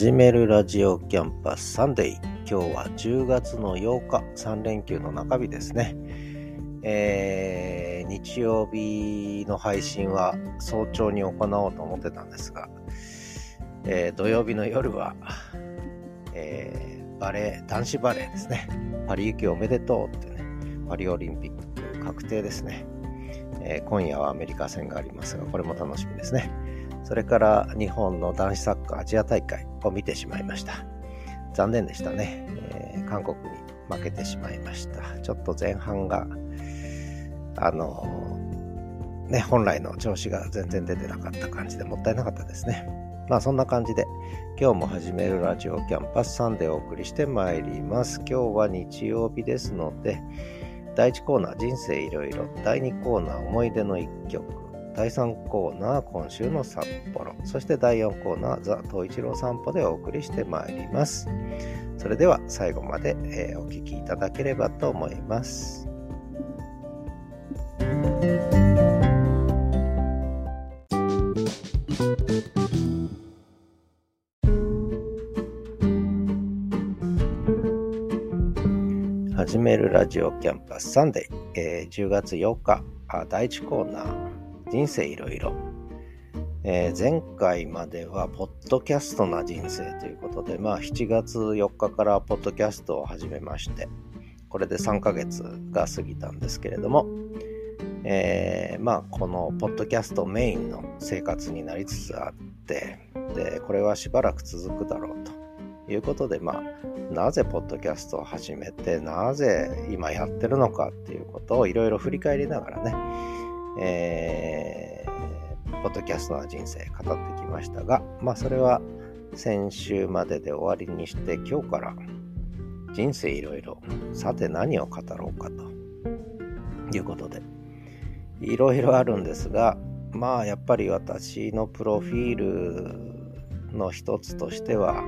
始めるラジオキャンパスサンデー。今日は10月の8日、3連休の中日ですね。えー、日曜日の配信は早朝に行おうと思ってたんですが、えー、土曜日の夜は、えー、バレー、男子バレーですね。パリ行きおめでとうってね、パリオリンピック確定ですね。え、今夜はアメリカ戦がありますが、これも楽しみですね。それから日本の男子サッカーアジア大会を見てしまいました。残念でしたね。えー、韓国に負けてしまいました。ちょっと前半が、あのー、ね、本来の調子が全然出てなかった感じでもったいなかったですね。まあそんな感じで今日も始めるラジオキャンパスサンデーをお送りしてまいります。今日は日曜日ですので、第1コーナー人生いろいろ、第2コーナー思い出の一曲、第3コーナー今週の札幌。そして第4コーナーザ・東一郎散歩でお送りしてまいります。それでは最後まで、えー、お聴きいただければと思います。始めるラジオキャンパスサンデー、えー、10月8日第1コーナー。人生いろいろ。えー、前回までは、ポッドキャストな人生ということで、まあ、7月4日からポッドキャストを始めまして、これで3ヶ月が過ぎたんですけれども、えー、まあ、このポッドキャストメインの生活になりつつあって、で、これはしばらく続くだろうということで、まあ、なぜポッドキャストを始めて、なぜ今やってるのかっていうことをいろいろ振り返りながらね、えー、ポッドキャストな人生語ってきましたが、まあそれは先週までで終わりにして、今日から人生いろいろ、さて何を語ろうかということで、いろいろあるんですが、まあやっぱり私のプロフィールの一つとしては、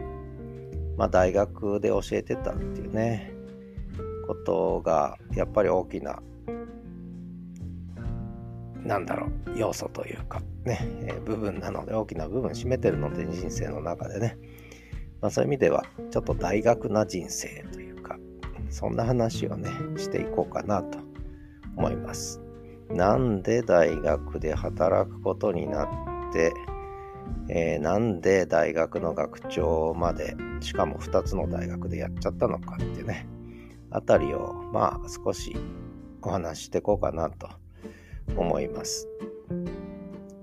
まあ大学で教えてたっていうね、ことがやっぱり大きななんだろう、要素というか、ね、えー、部分なので、大きな部分占めてるので、人生の中でね。まあ、そういう意味では、ちょっと大学な人生というか、そんな話をね、していこうかなと思います。なんで大学で働くことになって、えー、なんで大学の学長まで、しかも2つの大学でやっちゃったのかってね、あたりを、まあ少しお話していこうかなと思います。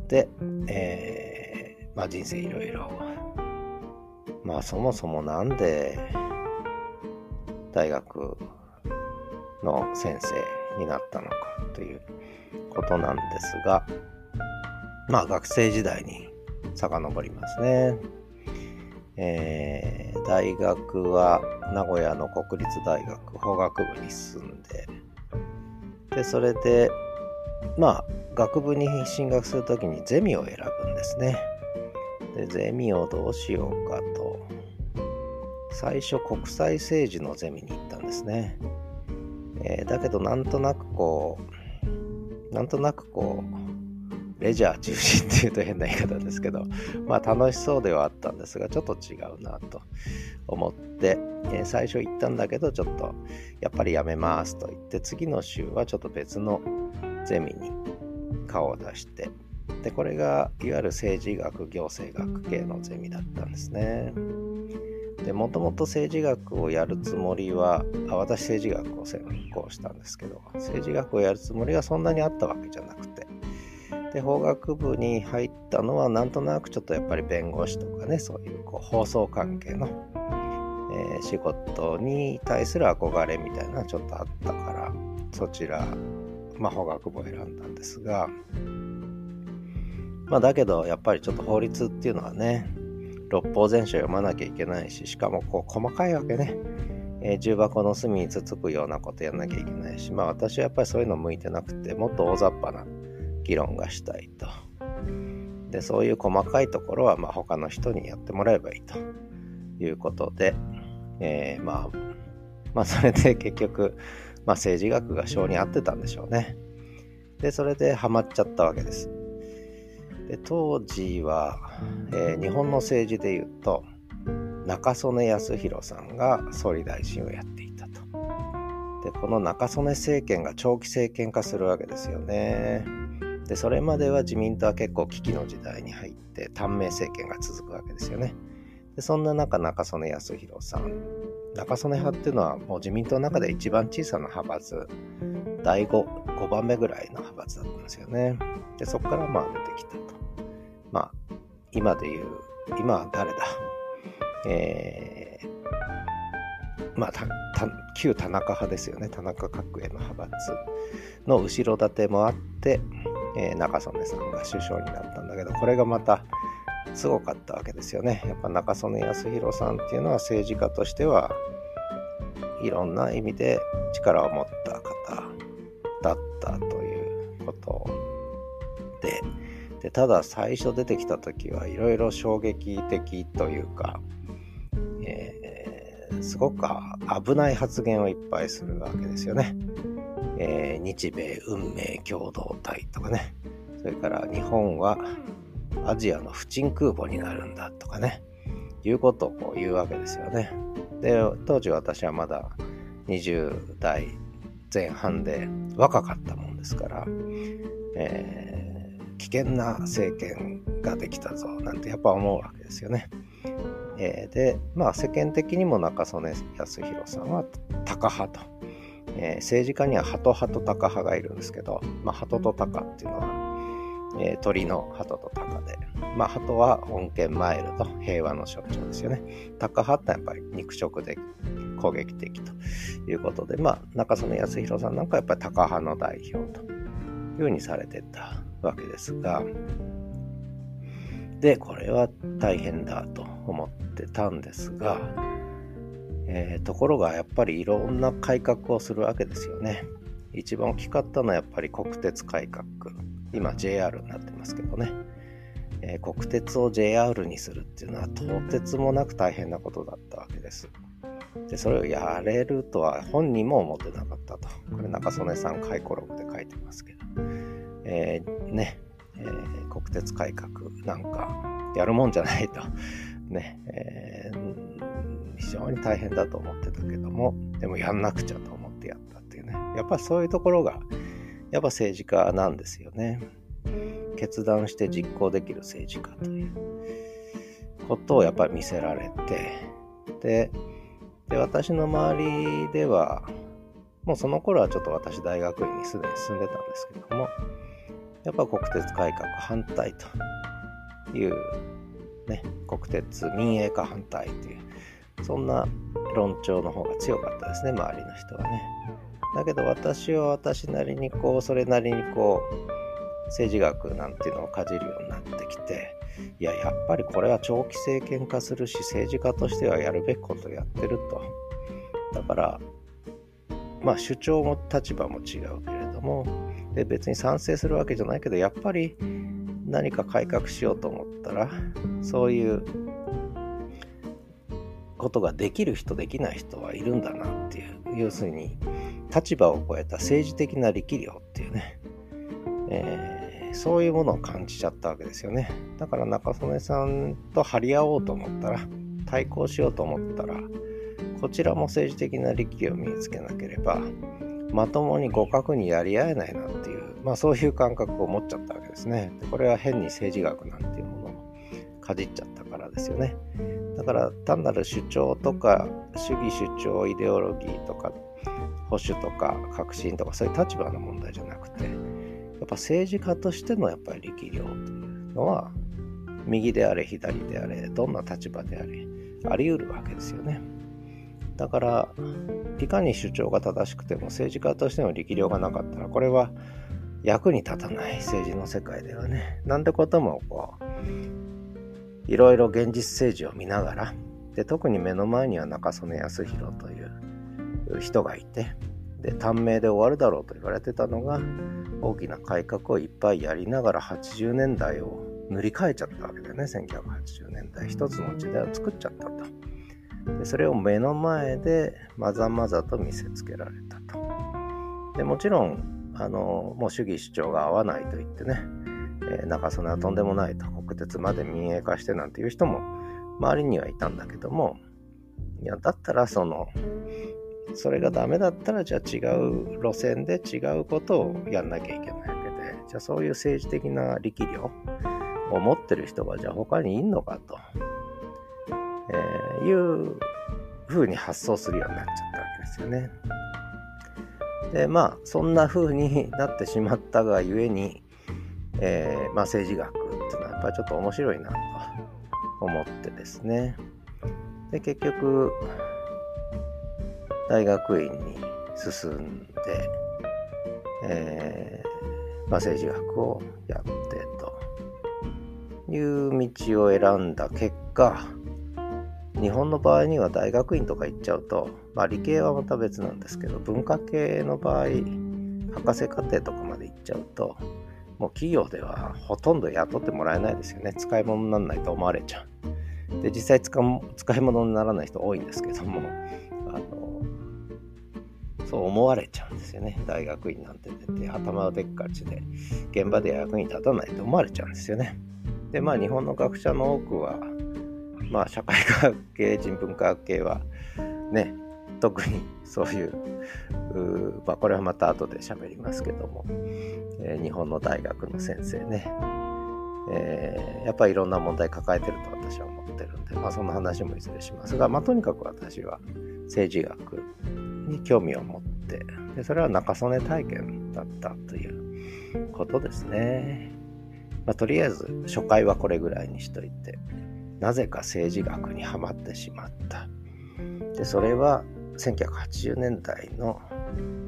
で、えー、まあ人生いろいろ。まあそもそもなんで大学の先生になったのかということなんですが、まあ学生時代に遡りますね。えー、大学は名古屋の国立大学法学部に進んで、で、それでまあ学部に進学するときにゼミを選ぶんですね。でゼミをどうしようかと最初国際政治のゼミに行ったんですね。えー、だけどなんとなくこうなんとなくこうレジャー中心っていうと変な言い方ですけどまあ楽しそうではあったんですがちょっと違うなと思って、えー、最初行ったんだけどちょっとやっぱりやめますと言って次の週はちょっと別のゼミに顔を出してでこれがいわゆる政治学行政学系のゼミだったんですね。でもともと政治学をやるつもりはあ私政治学を専攻したんですけど政治学をやるつもりがそんなにあったわけじゃなくてで法学部に入ったのはなんとなくちょっとやっぱり弁護士とかねそういうこう放送関係の、えー、仕事に対する憧れみたいなのがちょっとあったからそちらまあ、法学部を選んだんですが、まあ、だけどやっぱりちょっと法律っていうのはね六法全書読まなきゃいけないししかもこう細かいわけね、えー、重箱の隅につつくようなことやんなきゃいけないしまあ私はやっぱりそういうの向いてなくてもっと大雑把な議論がしたいと。でそういう細かいところはまあ他の人にやってもらえばいいと。いうことで、えー、まあまあそれで結局まあ、政治学が性に合ってたんでしょうね。で、それでハマっちゃったわけです。で当時は、えー、日本の政治で言うと、中曽根康弘さんが総理大臣をやっていたと。でこの中曽根政権が長期政権化するわけですよね。でそれまでは自民党は結構危機の時代に入って短命政権が続くわけですよね。でそんな中中曽根康弘さん中曽根派っていうのはもう自民党の中で一番小さな派閥第 5, 5番目ぐらいの派閥だったんですよね。でそこからまあ出てきたと。まあ今で言う今は誰だ？えー、まあ旧田中派ですよね田中角栄の派閥の後ろ盾もあって、えー、中曽根さんが首相になったんだけどこれがまたすごかったわけですよね。やっぱ中曽根康弘さんっていうのは政治家としてはいろんな意味で力を持った方だったということででただ最初出てきた時はいろいろ衝撃的というか、えー、すごく危ない発言をいっぱいするわけですよね。えー、日米運命共同体とかねそれから日本はアジアの不沈空母になるんだとかね、いうことをこう言うわけですよね。で、当時私はまだ20代前半で若かったもんですから、えー、危険な政権ができたぞなんてやっぱ思うわけですよね。えー、で、まあ世間的にも中曽根康弘さんはタカ派と、えー、政治家にはハト派とタカ派がいるんですけど、まあ、ハトとタカっていうのはえー、鳥の鳩と鷹で、まあ、鳩は恩恵マイルド、平和の象徴ですよね。鷹派ってやっぱり肉食で攻撃的ということで、まあ、中曽根康弘さんなんかやっぱり鷹派の代表というふうにされてたわけですが、で、これは大変だと思ってたんですが、えー、ところがやっぱりいろんな改革をするわけですよね。一番大きかったのはやっぱり国鉄改革。今 JR になってますけどね、えー、国鉄を JR にするっていうのはとてつもなく大変なことだったわけです。でそれをやれるとは本人も思ってなかったと。これ中曽根さん回顧録で書いてますけど。えー、ね、えー、国鉄改革なんかやるもんじゃないと。ね、えー、非常に大変だと思ってたけども、でもやんなくちゃと思ってやったっていうね。やっぱりそういうところがやっぱ政治家なんですよね。決断して実行できる政治家ということをやっぱり見せられて、で、で私の周りでは、もうその頃はちょっと私大学院にすでに進んでたんですけども、やっぱ国鉄改革反対という、ね、国鉄民営化反対という、そんな論調の方が強かったですね、周りの人はね。だけど私は私なりにこうそれなりにこう政治学なんていうのをかじるようになってきていややっぱりこれは長期政権化するし政治家としてはやるべきことをやってると。だからまあ主張も立場も違うけれどもで別に賛成するわけじゃないけどやっぱり何か改革しようと思ったらそういうことができる人できない人はいるんだなっていう要するに立場を超えた政治的な力量っていうね、えー、そういうものを感じちゃったわけですよね。だから中曽根さんと張り合おうと思ったら、対抗しようと思ったら、こちらも政治的な力量を身につけなければ、まともに互角にやり合えないなっていう、まあそういう感覚を持っちゃったわけですね。これは変に政治学なんていうものかじっちゃったからですよね。だから単なる主張とか主義主張イデオロギーとか保守とか革新とかそういう立場の問題じゃなくてやっぱ政治家としてのやっぱり力量というのは右であれ左であれどんな立場であれあり得るわけですよねだからいかに主張が正しくても政治家としての力量がなかったらこれは役に立たない政治の世界ではねなんてこともこういろいろ現実政治を見ながらで特に目の前には中曽根康弘という人がいてで短命で終わるだろうと言われてたのが大きな改革をいっぱいやりながら80年代を塗り替えちゃったわけだよね。1980年代一つの時代を作っちゃったと。でそれを目の前でまざまざと見せつけられたと。でもちろんあのもう主義主張が合わないと言ってね、えー、中曽根はとんでもないと国鉄まで民営化してなんていう人も周りにはいたんだけども、いや、だったらその、それがダメだったら、じゃあ違う路線で違うことをやんなきゃいけないわけで、じゃあそういう政治的な力量を持ってる人が、じゃあ他にいんのかと、えー、いうふうに発想するようになっちゃったわけですよね。で、まあ、そんな風になってしまったがゆえに、えー、まあ、政治学っていうのはやっぱりちょっと面白いなと思ってですね。で、結局、大学院に進んで、えー、まあ、政治学をやってという道を選んだ結果、日本の場合には大学院とか行っちゃうと、まあ、理系はまた別なんですけど文化系の場合博士課程とかまで行っちゃうともう企業ではほとんど雇ってもらえないですよね。使い物にならないと思われちゃう。で実際使い物にならない人多いんですけどもあのそう思われちゃうんですよね。大学院なんて出て頭のでっかちで現場で役に立たないと思われちゃうんですよね。でまあ日本の学者の多くはまあ社会科学系人文科学系はね特にそういうまあ、これはまた後で喋りますけども、えー、日本の大学の先生ね、えー、やっぱりいろんな問題抱えてると私は思ってるんで、まあ、そんな話もいずれしますが、まあ、とにかく私は政治学に興味を持ってでそれは中曽根体験だったということですね。まあ、とりあえず初回はこれぐらいにしといてなぜか政治学にはまってしまった。でそれは1980年代の、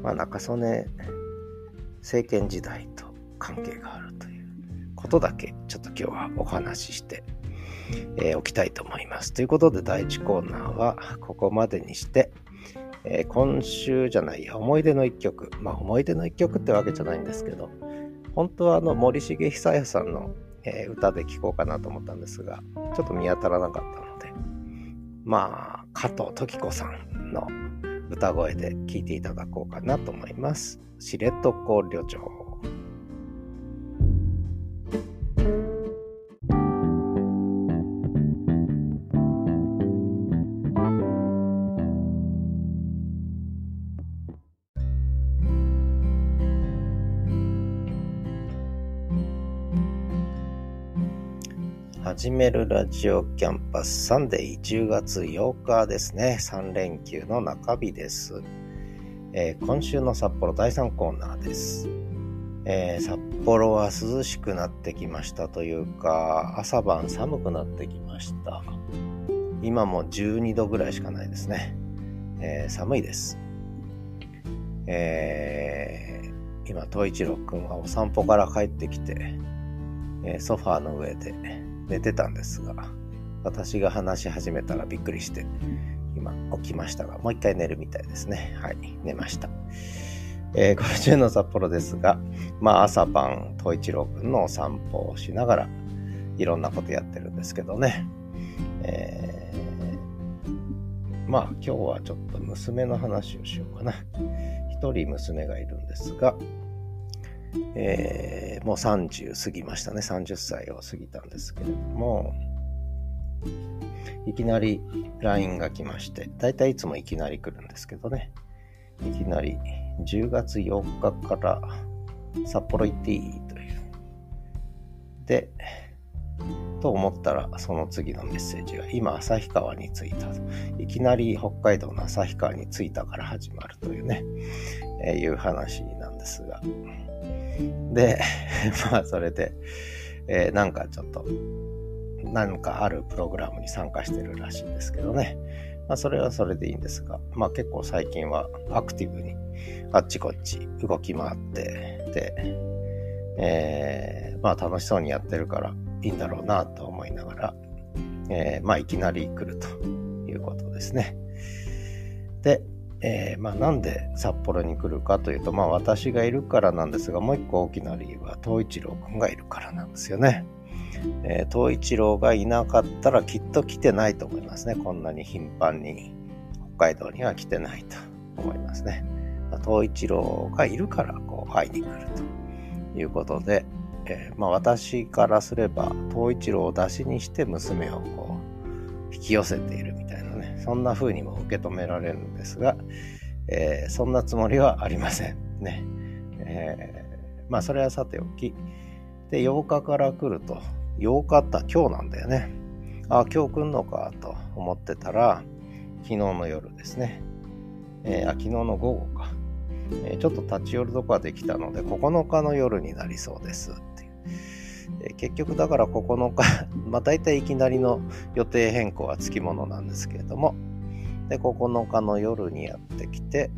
まあ、中曽根政権時代と関係があるということだけちょっと今日はお話ししてえー、おきたいと思います。ということで第1コーナーはここまでにして、えー、今週じゃないや思い出の一曲まあ思い出の一曲ってわけじゃないんですけど本当はあの森重久彌さんのえー、歌で聴こうかなと思ったんですが、ちょっと見当たらなかったので、まあ、加藤時子さんの歌声で聴いていただこうかなと思います。知床旅情。始めるラジオキャンパスサンデー10月8日ですね。3連休の中日です。えー、今週の札幌第3コーナーです、えー、札幌は涼しくなってきましたというか、朝晩寒くなってきました。今も12度ぐらいしかないですね。えー、寒いです。え今、東一郎くんはお散歩から帰ってきて、えソファーの上で寝てたんですが、私が話し始めたらびっくりして、今起きましたが、もう一回寝るみたいですね。はい、寝ました。えー、今週の札幌ですが、まあ朝晩、東一郎くんのお散歩をしながら、いろんなことやってるんですけどね。えー、まあ今日はちょっと娘の話をしようかな。一人娘がいるんですが、えー、もう30過ぎましたね。30歳を過ぎたんですけれども、いきなり LINE が来まして、だいたいいつもいきなり来るんですけどね。いきなり10月4日から札幌行っていいという。で、と思ったらその次のメッセージが今旭川に着いたといきなり北海道の旭川に着いたから始まるというね、えー、いう話なんですがで、まあそれで、えー、なんかちょっと、なんかあるプログラムに参加してるらしいんですけどね。まあそれはそれでいいんですが、まあ結構最近はアクティブにあっちこっち動き回って、で、えー、まあ楽しそうにやってるからいいんだろうなと思いながら、えー、まあいきなり来るということですね。で、えー、まあ、なんで札幌に来るかというと、まあ、私がいるからなんですが、もう一個大きな理由は、東一郎くんがいるからなんですよね。えー、東一郎がいなかったらきっと来てないと思いますね。こんなに頻繁に北海道には来てないと思いますね。東一郎がいるからこう会いに来るということで、えー、まあ、私からすれば東一郎を出しにして娘をこう引き寄せているみたいな、そんな風にも受け止められるんですが、えー、そんなつもりはありません。ね。えー、まあそれはさておき。で、8日から来ると、8日って今日なんだよね。あ、今日来んのかと思ってたら、昨日の夜ですね。えー、あ、昨日の午後か。え、ちょっと立ち寄るとこができたので、9日の夜になりそうです。え、結局だから9日、まあ大体いきなりの予定変更はつきものなんですけれども、で、9日の夜にやってきて、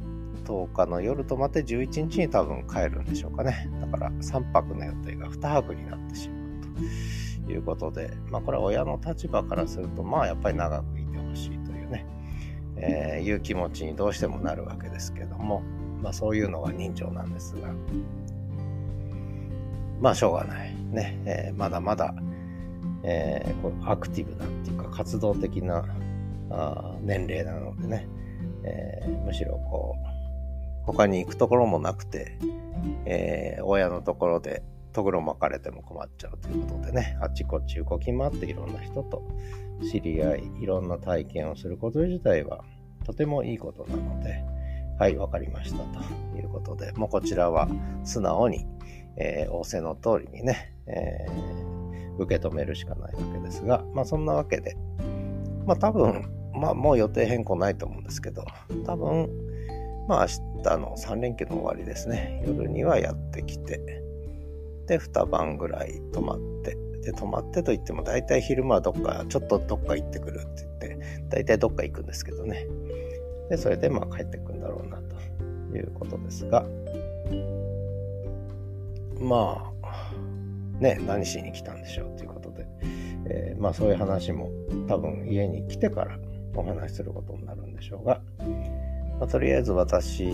10日の夜とまって11日に多分帰るんでしょうかね。だから3泊の予定が2泊になってしまうということで、まあこれは親の立場からすると、まあやっぱり長くいてほしいというね、えー、いう気持ちにどうしてもなるわけですけども、まあそういうのが人情なんですが、まあしょうがない。ね、えー、まだまだ、えー、こアクティブなっていうか活動的なあ年齢なのでね、えー、むしろこう、他に行くところもなくて、えー、親のところでとぐろ巻かれても困っちゃうということでね、あっちこっち動き回っていろんな人と知り合い、いろんな体験をすること自体はとてもいいことなので、はい、わかりましたということで、もうこちらは素直に、えー、仰せの通りにね、えー、受け止めるしかないわけですが、まあそんなわけで、まあ多分、まあもう予定変更ないと思うんですけど、多分、まあ明日の3連休の終わりですね、夜にはやってきて、で、2晩ぐらい泊まって、で、泊まってと言っても大体昼間はどっか、ちょっとどっか行ってくるって言って、大体どっか行くんですけどね。で、それでまあ帰ってくんだろうなということですが、まあ、ね、何しに来たんでしょうということで、えー、まあそういう話も多分家に来てからお話しすることになるんでしょうが、まあ、とりあえず私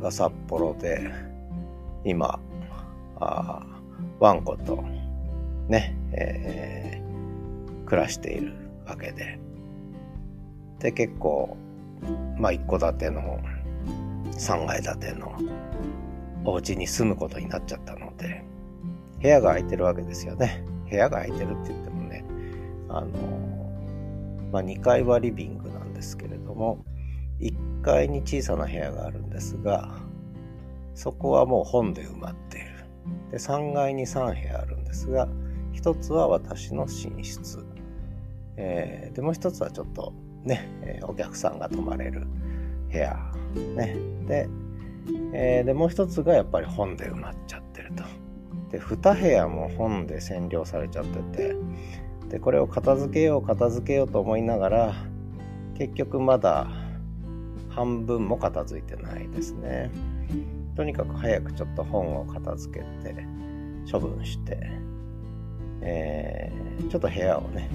は札幌で今、あワンコとね、えー、暮らしているわけで、で、結構、まあ一戸建ての3階建てのお家に住むことになっちゃったので、部屋が空いてるわけですよね。部屋が空いてるって言ってもね、あの、まあ2階はリビングなんですけれども、1階に小さな部屋があるんですが、そこはもう本で埋まっている。で、3階に3部屋あるんですが、1つは私の寝室。えー、で、もう1つはちょっとね、えお客さんが泊まれる部屋。ね。で、えー、で、もう1つがやっぱり本で埋まっちゃってると。で、2部屋も本で占領されちゃってて、で、これを片付けよう、片付けようと思いながら、結局まだ半分も片付いてないですね。とにかく早くちょっと本を片付けて処分して、えー、ちょっと部屋をね、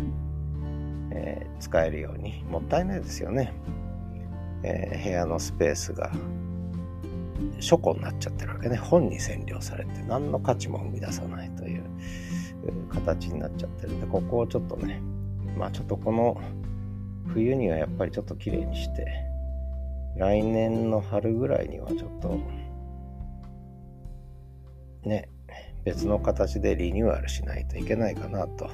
えー、使えるように。もったいないですよね、えー、部屋のスペースが。書庫になっちゃってるわけね本に占領されて何の価値も生み出さないという形になっちゃってるんでここをちょっとねまあちょっとこの冬にはやっぱりちょっと綺麗にして来年の春ぐらいにはちょっと、ね、別の形でリニューアルしないといけないかなと。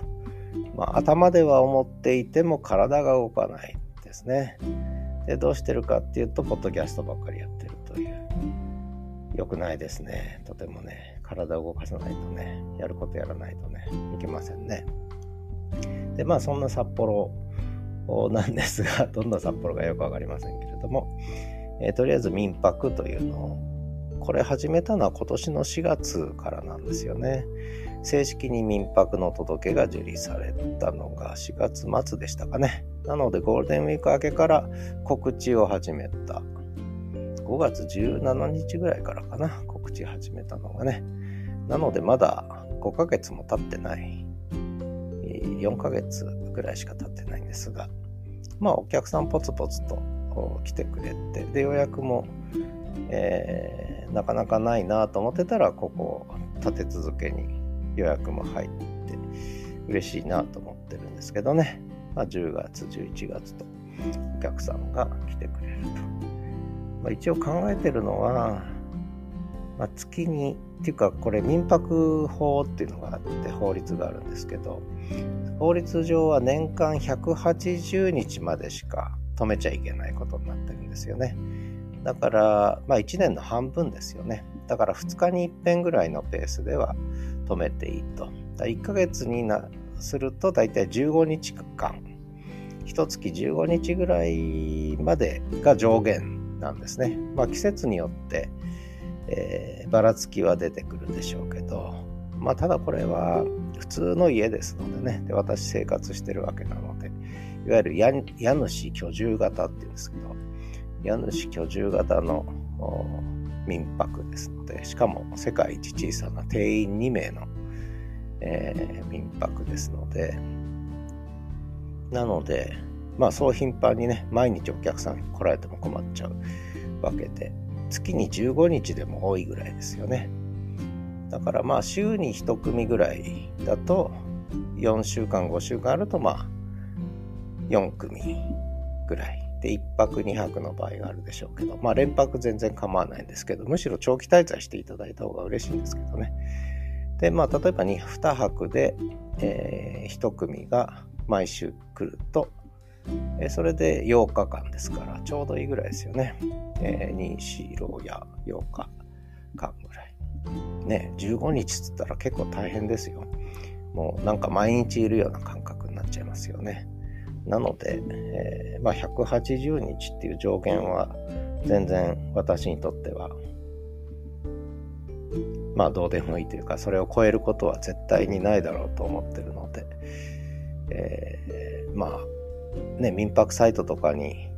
まあ、頭では思っていても体が動かないですね。で、どうしてるかっていうと、ポッドキャストばっかりやって。良くないですね。とてもね、体を動かさないとね、やることやらないとね、いけませんね。で、まあそんな札幌なんですが、どんな札幌かよくわかりませんけれども、えー、とりあえず民泊というのを、これ始めたのは今年の4月からなんですよね。正式に民泊の届けが受理されたのが4月末でしたかね。なのでゴールデンウィーク明けから告知を始めた。5月17日ぐらいからかな、告知始めたのがね。なのでまだ5ヶ月も経ってない。4ヶ月ぐらいしか経ってないんですが、まあお客さんポツポツと来てくれて、で予約も、えー、なかなかないなと思ってたら、ここ立て続けに予約も入って嬉しいなと思ってるんですけどね、まあ、10月、11月とお客さんが来てくれると。まあ、一応考えてるのは、まあ、月にっていうかこれ民泊法っていうのがあって法律があるんですけど法律上は年間180日までしか止めちゃいけないことになってるんですよね。だから、まあ1年の半分ですよね。だから2日に1遍ぐらいのペースでは止めていいと。だ1ヶ月になすると大体15日間、1月15日ぐらいまでが上限なんですね。まあ季節によって、えー、ばらつきは出てくるでしょうけど、まあただこれは普通の家ですのでね、で私生活してるわけなので、いわゆる家主居住型っていうんですけど、家主居住型の民泊ですので、しかも世界一小さな定員2名の、えー、民泊ですので、なので、まあそう頻繁にね、毎日お客さん来られても困っちゃうわけで、月に15日でも多いぐらいですよね。だからまあ週に1組ぐらいだと、4週間、5週間あるとまあ4組ぐらい。で、1泊2泊の場合があるでしょうけど、まあ連泊全然構わないんですけど、むしろ長期滞在していただいた方が嬉しいんですけどね。で、まあ例えば 2, 泊で、えー、1組が毎週来ると、え、それで8日間ですから、ちょうどいいぐらいですよね。えー、2、4、6や8日間ぐらい。ね、15日っつったら結構大変ですよ。もうなんか毎日いるような感覚になっちゃいますよね。なので、えー、まあ、180日っていう上限は全然私にとってはまあどうでもいいというかそれを超えることは絶対にないだろうと思ってるので、えー、まあね民泊サイトとかに、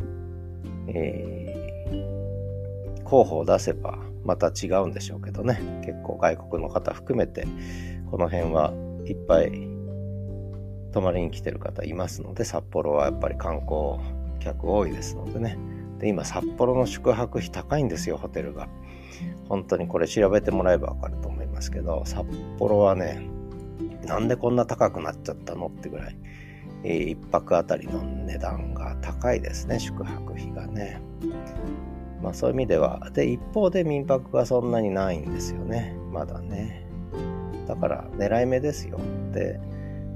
えー、候補を出せばまた違うんでしょうけどね結構外国の方含めてこの辺はいっぱい泊まりに来てる方いますので、札幌はやっぱり観光客多いですのでね。で、今札幌の宿泊費高いんですよ、ホテルが。本当にこれ調べてもらえばわかると思いますけど、札幌はね、なんでこんな高くなっちゃったのってぐらい、えー、一泊あたりの値段が高いですね、宿泊費がね。まあそういう意味では、で、一方で民泊がそんなにないんですよね、まだね。だから狙い目ですよ。で、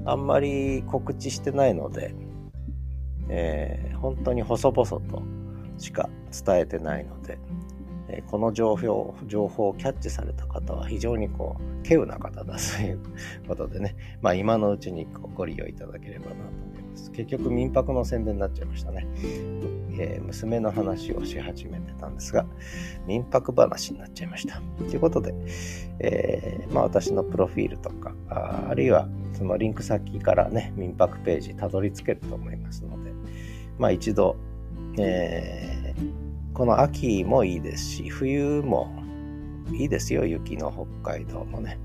あんまり告知してないので、えー、本当に細々としか伝えてないので、え、この情報情報をキャッチされた方は非常にこう稀有な方だということでね、まあ、今のうちにご利用いただければなと思います。結局民泊の宣伝になっちゃいましたね。えー、娘の話をし始めてたんですが、民泊話になっちゃいました。ということで、えー、まあ私のプロフィールとか、ああるいはそのリンク先からね、民泊ページたどり着けると思いますので、まあ一度、えー、この秋もいいですし、冬もいいですよ、雪の北海道もね。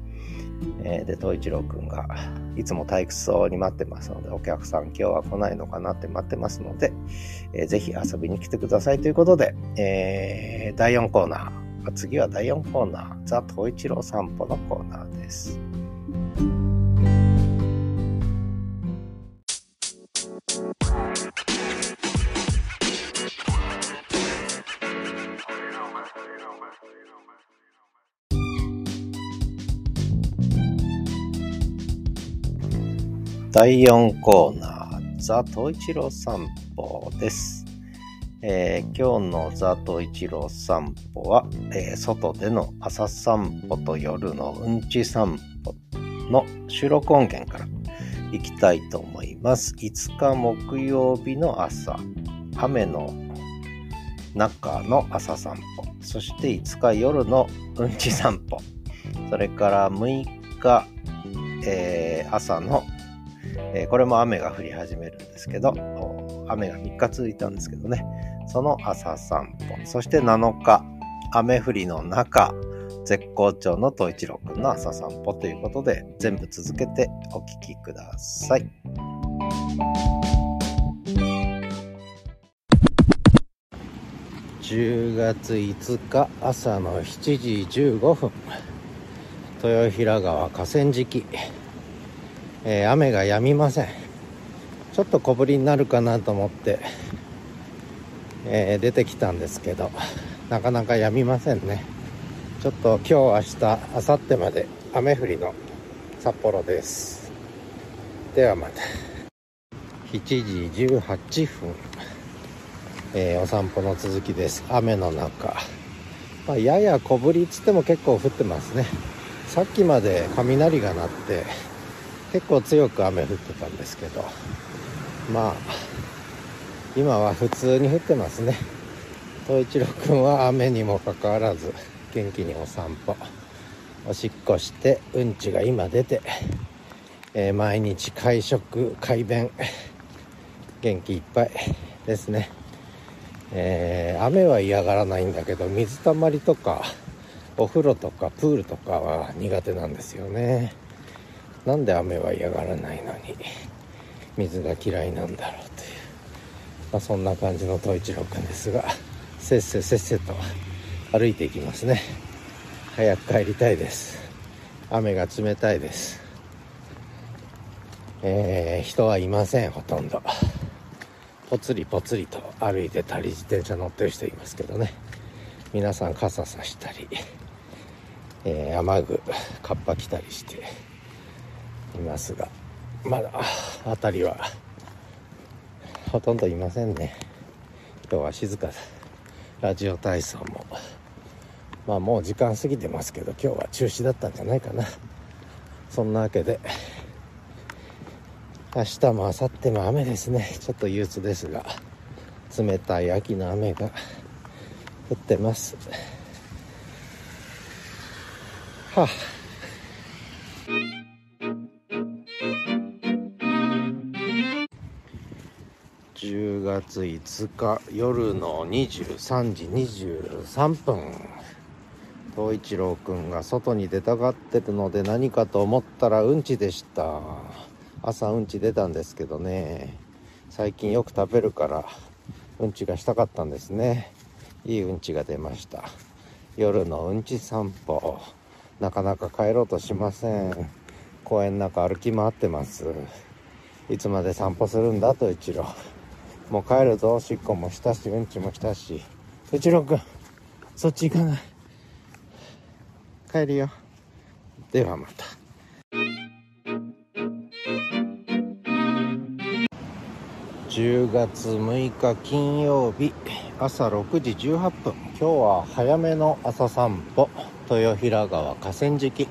えー、で、東一郎くんがいつも退屈そうに待ってますので、お客さん今日は来ないのかなって待ってますので、えー、ぜひ遊びに来てくださいということで、えー、第4コーナー、次は第4コーナー、ザ・東一郎散歩のコーナーです。第4コーナー、ザ・トイチロー散歩です。えー、今日のザ・トイチロー散歩は、えー、外での朝散歩と夜のうんち散歩の収録音源から行きたいと思います。5日木曜日の朝、雨の中の朝散歩、そして5日夜のうんち散歩、それから6日、えー、朝のえー、これも雨が降り始めるんですけど、雨が3日続いたんですけどね、その朝散歩、そして7日、雨降りの中、絶好調の東一郎くんの朝散歩ということで、全部続けてお聴きください。10月5日朝の7時15分。豊平川河川敷。えー、雨が止みません。ちょっと小降りになるかなと思って、えー、出てきたんですけどなかなか止みませんね。ちょっと今日明日明後日まで雨降りの札幌です。ではまた。7時18分、えー、お散歩の続きです。雨の中、まあ、やや小降りっつっても結構降ってますね。さっきまで雷が鳴って結構強く雨降ってたんですけどまあ今は普通に降ってますね。東一郎くんは雨にもかかわらず元気にお散歩おしっこしてうんちが今出て、えー、毎日会食快便元気いっぱいですね、えー、雨は嫌がらないんだけど水たまりとかお風呂とかプールとかは苦手なんですよね。なんで雨は嫌がらないのに水が嫌いなんだろうという、まあ、そんな感じの東一郎くんですがせっせせっせと歩いていきますね。早く帰りたいです。雨が冷たいです。えー、人はいませんほとんど。ぽつりぽつりと歩いてたり自転車乗ってる人いますけどね。皆さん傘さしたりえー、雨具カッパ着たりしていますが。まだ辺りはほとんどいませんね。今日は静か。だラジオ体操も。まあもう時間過ぎてますけど今日は中止だったんじゃないかな。そんなわけで明日も明後日も雨ですね。ちょっと憂鬱ですが冷たい秋の雨が降ってます。はあ。月5日夜の23時23分。東一郎くんが外に出たがってるので何かと思ったらうんちでした。朝うんち出たんですけどね。最近よく食べるからうんちがしたかったんですね。いいうんちが出ました。夜のうんち散歩。なかなか帰ろうとしません。公園の中歩き回ってます。いつまで散歩するんだと一郎。もう帰るぞ。おしっこもしたしうんちもしたし。一郎くんそっち行かない。帰るよ。ではまた。10月6日金曜日朝6時18分。今日は早めの朝散歩豊平川河川敷。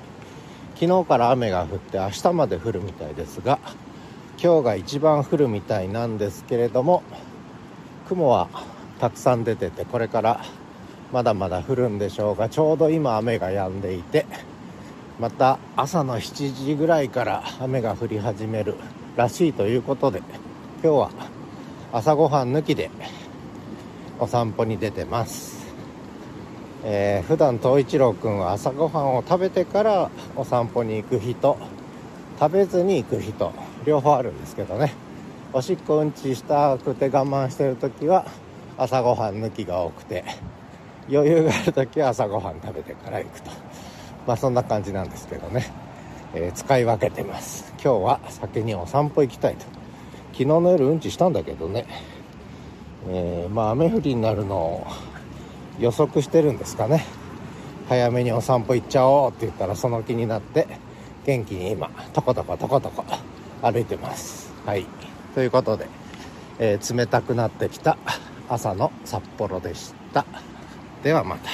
昨日から雨が降って明日まで降るみたいですが今日が一番降るみたいなんですけれども雲はたくさん出ててこれからまだまだ降るんでしょうがちょうど今雨が止んでいてまた朝の7時ぐらいから雨が降り始めるらしいということで今日は朝ごはん抜きでお散歩に出てます。えー、普段東一郎くんは朝ごはんを食べてからお散歩に行く日と食べずに行く日と両方あるんですけどね。おしっこうんちしたくて我慢してる時は朝ごはん抜きが多くて余裕がある時は朝ごはん食べてから行くと。まあそんな感じなんですけどね、えー、使い分けてます。今日は先にお散歩行きたいと。昨日の夜うんちしたんだけどね、えー、まあ雨降りになるのを予測してるんですかね。早めにお散歩行っちゃおうって言ったらその気になって元気に今トコトコトコトコ歩いてます。はい。ということで、えー、冷たくなってきた朝の札幌でした。ではまた。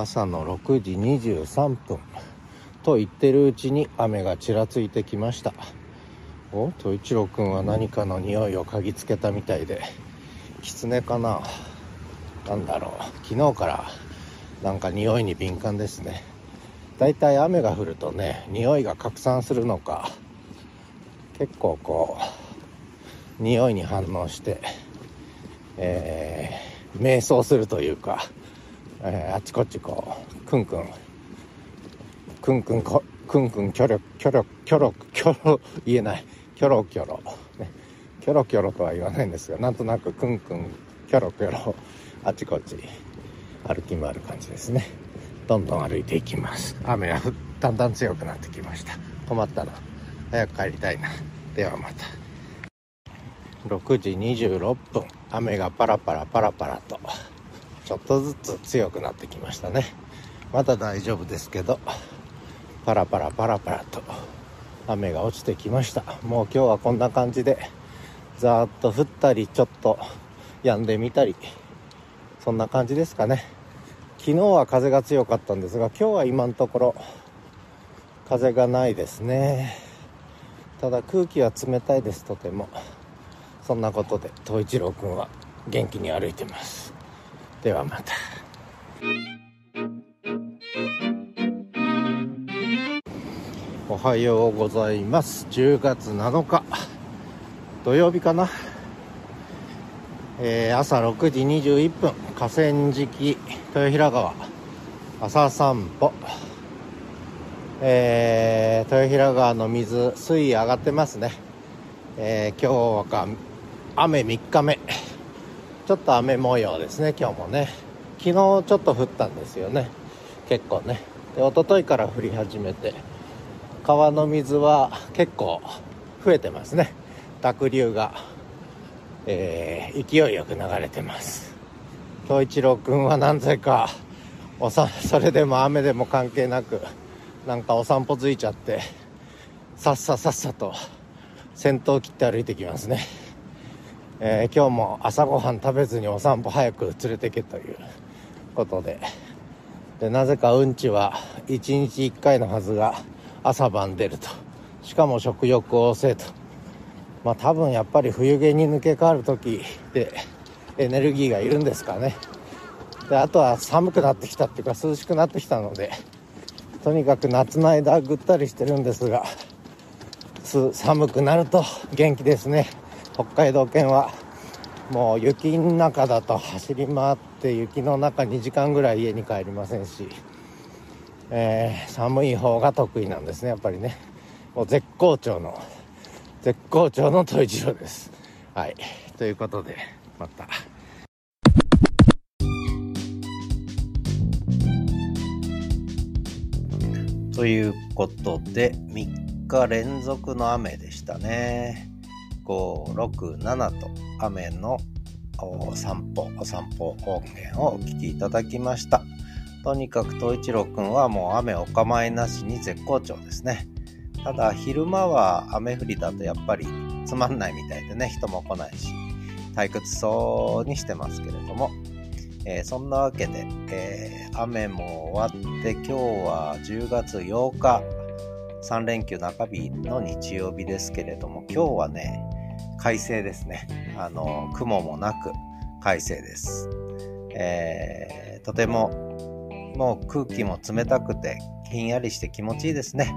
朝の6時23分。と言ってるうちに雨がちらついてきました。おと一郎くんは何かの匂いを嗅ぎつけたみたいで。狐かな。なんだろう。昨日からなんか匂いに敏感ですね。だいたい雨が降るとね匂いが拡散するのか結構こう匂いに反応してえー、瞑想するというか、えー、あちこちこうクンクンクンクンこクンクンキョロキョロキョロキョロ言えない。キョロキョロ、ね、キョロキョロとは言わないんですがなんとなくクンクンキョロキョロあちこち歩き回る感じですね。どんどん歩いていきます。雨がだんだん強くなってきました。困ったな早く帰りたいな。ではまた。6時26分。雨がパラパラパラパラと。ちょっとずつ強くなってきましたね。まだ大丈夫ですけど。パラパラパラパラと。雨が落ちてきました。もう今日はこんな感じでざーっと降ったりちょっと止んでみたり。そんな感じですかね。昨日は風が強かったんですが今日は今のところ風がないですね。ただ空気は冷たいですとても。そんなことで東一郎くんは元気に歩いてます。ではまた。おはようございます。10月7日。土曜日かな。えー、朝6時21分河川敷豊平川朝散歩。えー、豊平川の水水位上がってますね、えー、今日は雨3日目。ちょっと雨模様ですね今日もね。昨日ちょっと降ったんですよね。結構ね。で一昨日から降り始めて川の水は結構増えてますね。濁流が。えー、勢いよく流れてます。東一郎君は何故かおさそれでも雨でも関係なくなんかお散歩ついちゃってさっささっさと先頭切って歩いてきますね、えー、今日も朝ごはん食べずにお散歩早く連れてけということで。でなぜかうんちは1日1回のはずが朝晩出ると。しかも食欲旺盛と。まあ多分やっぱり冬毛に抜け変わる時でエネルギーがいるんですかね。であとは寒くなってきたっていうか涼しくなってきたのでとにかく夏の間ぐったりしてるんですが寒くなると元気ですね。北海道犬はもう雪の中だと走り回って雪の中2時間ぐらい家に帰りませんし、えー、寒い方が得意なんですねやっぱりね。もう絶好調の絶好調のトイジロです。はい。ということで、また。ということで、3日連続の雨でしたね。5、6、7と雨のお散歩、お散歩音源をお聞きいただきました。とにかく東一郎くんはもう雨お構いなしに絶好調ですね。ただ昼間は雨降りだとやっぱりつまんないみたいでね人も来ないし退屈そうにしてますけれども、えー、そんなわけで、えー、雨も終わって今日は10月8日3連休中日の日曜日ですけれども今日はね快晴ですね。あの雲もなく快晴です、えー、とてももう空気も冷たくてひんやりして気持ちいいですね。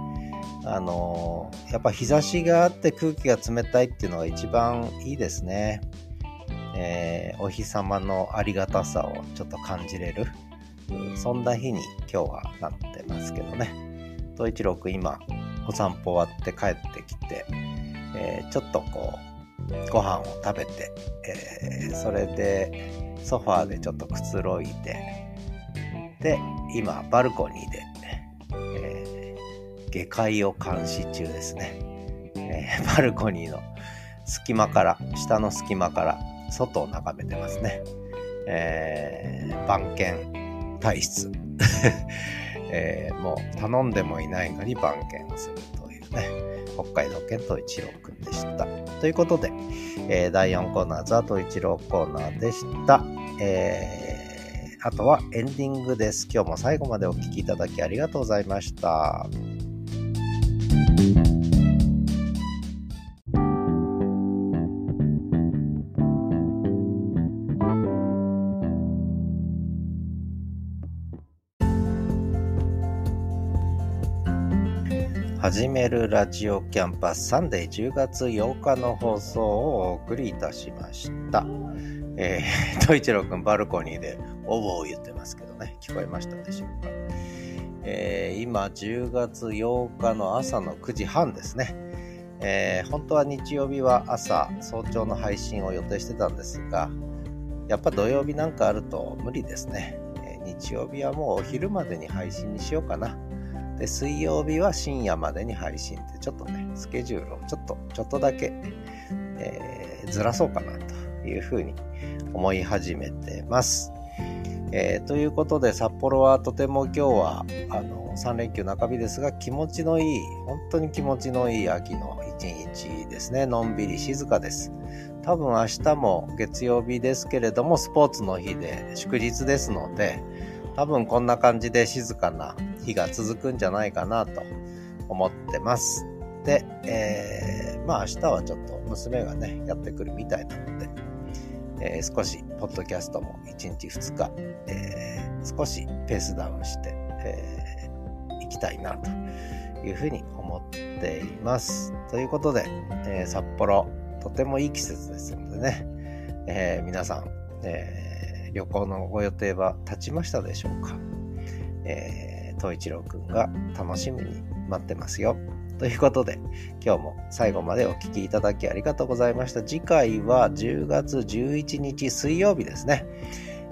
あのー、やっぱ日差しがあって空気が冷たいっていうのが一番いいですね。えー、お日様のありがたさをちょっと感じれる、そんな日に今日はなってますけどね。東一郎くん今お散歩終わって帰ってきて、えー、ちょっとこうご飯を食べて、え、それでソファーでちょっとくつろいでで今バルコニーで下界を監視中ですね。えー、バルコニーの隙間から、下の隙間から外を眺めてますね。えー、番犬体質。えー、もう頼んでもいないのに番犬をするというね、北海道犬と一郎くんでした。ということで、えー、第4コーナーザと一郎コーナーでした。えー、あとはエンディングです。今日も最後までお聴きいただきありがとうございました。始めるラジオキャンパスサンデー10月8日の放送をお送りいたしました。えー、東一郎君バルコニーでおぼを言ってますけどね、聞こえましたでしょうか？えー、今10月8日の朝の9時半ですね。えー、本当は日曜日は朝早朝の配信を予定してたんですが、やっぱ土曜日なんかあると無理ですね。え、日曜日はもうお昼までに配信にしようかな。で、水曜日は深夜までに配信ってちょっとね、スケジュールをちょっと、ちょっとだけ、えー、ずらそうかなというふうに思い始めてます。えー、ということで札幌はとても今日はあの3連休中日ですが気持ちのいい本当に気持ちのいい秋の一日ですね。のんびり静かです。多分明日も月曜日ですけれどもスポーツの日で祝日ですので多分こんな感じで静かな日が続くんじゃないかなと思ってますで、えー、まあ明日はちょっと娘がねやってくるみたいなのでえー、少し、ポッドキャストも1日2日、えー、少しペースダウンして、えー、行きたいなというふうに思っています。ということで、え札幌、とてもいい季節ですのでね、え皆さん、えー旅行のご予定は立ちましたでしょうか、えー、東一郎くんが楽しみに待ってますよ。ということで、今日も最後までお聴きいただきありがとうございました。次回は10月11日水曜日ですね。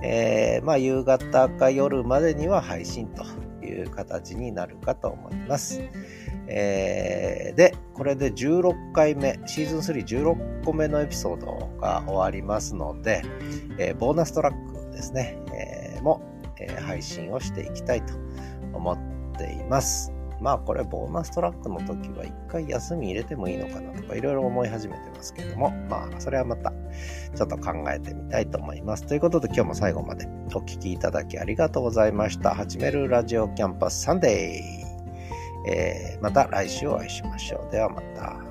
えー、まあ、夕方か夜までには配信という形になるかと思います。えー、で、これで16回目、シーズン316個目のエピソードが終わりますので、えー、ボーナストラックですね、えー、も、え配信をしていきたいと思っています。まあこれボーナストラックの時は一回休み入れてもいいのかなとかいろいろ思い始めてますけども、まあそれはまたちょっと考えてみたいと思います。ということで今日も最後までお聴きいただきありがとうございました。はじめるラジオキャンパスサンデー。えー、また来週お会いしましょう。ではまた。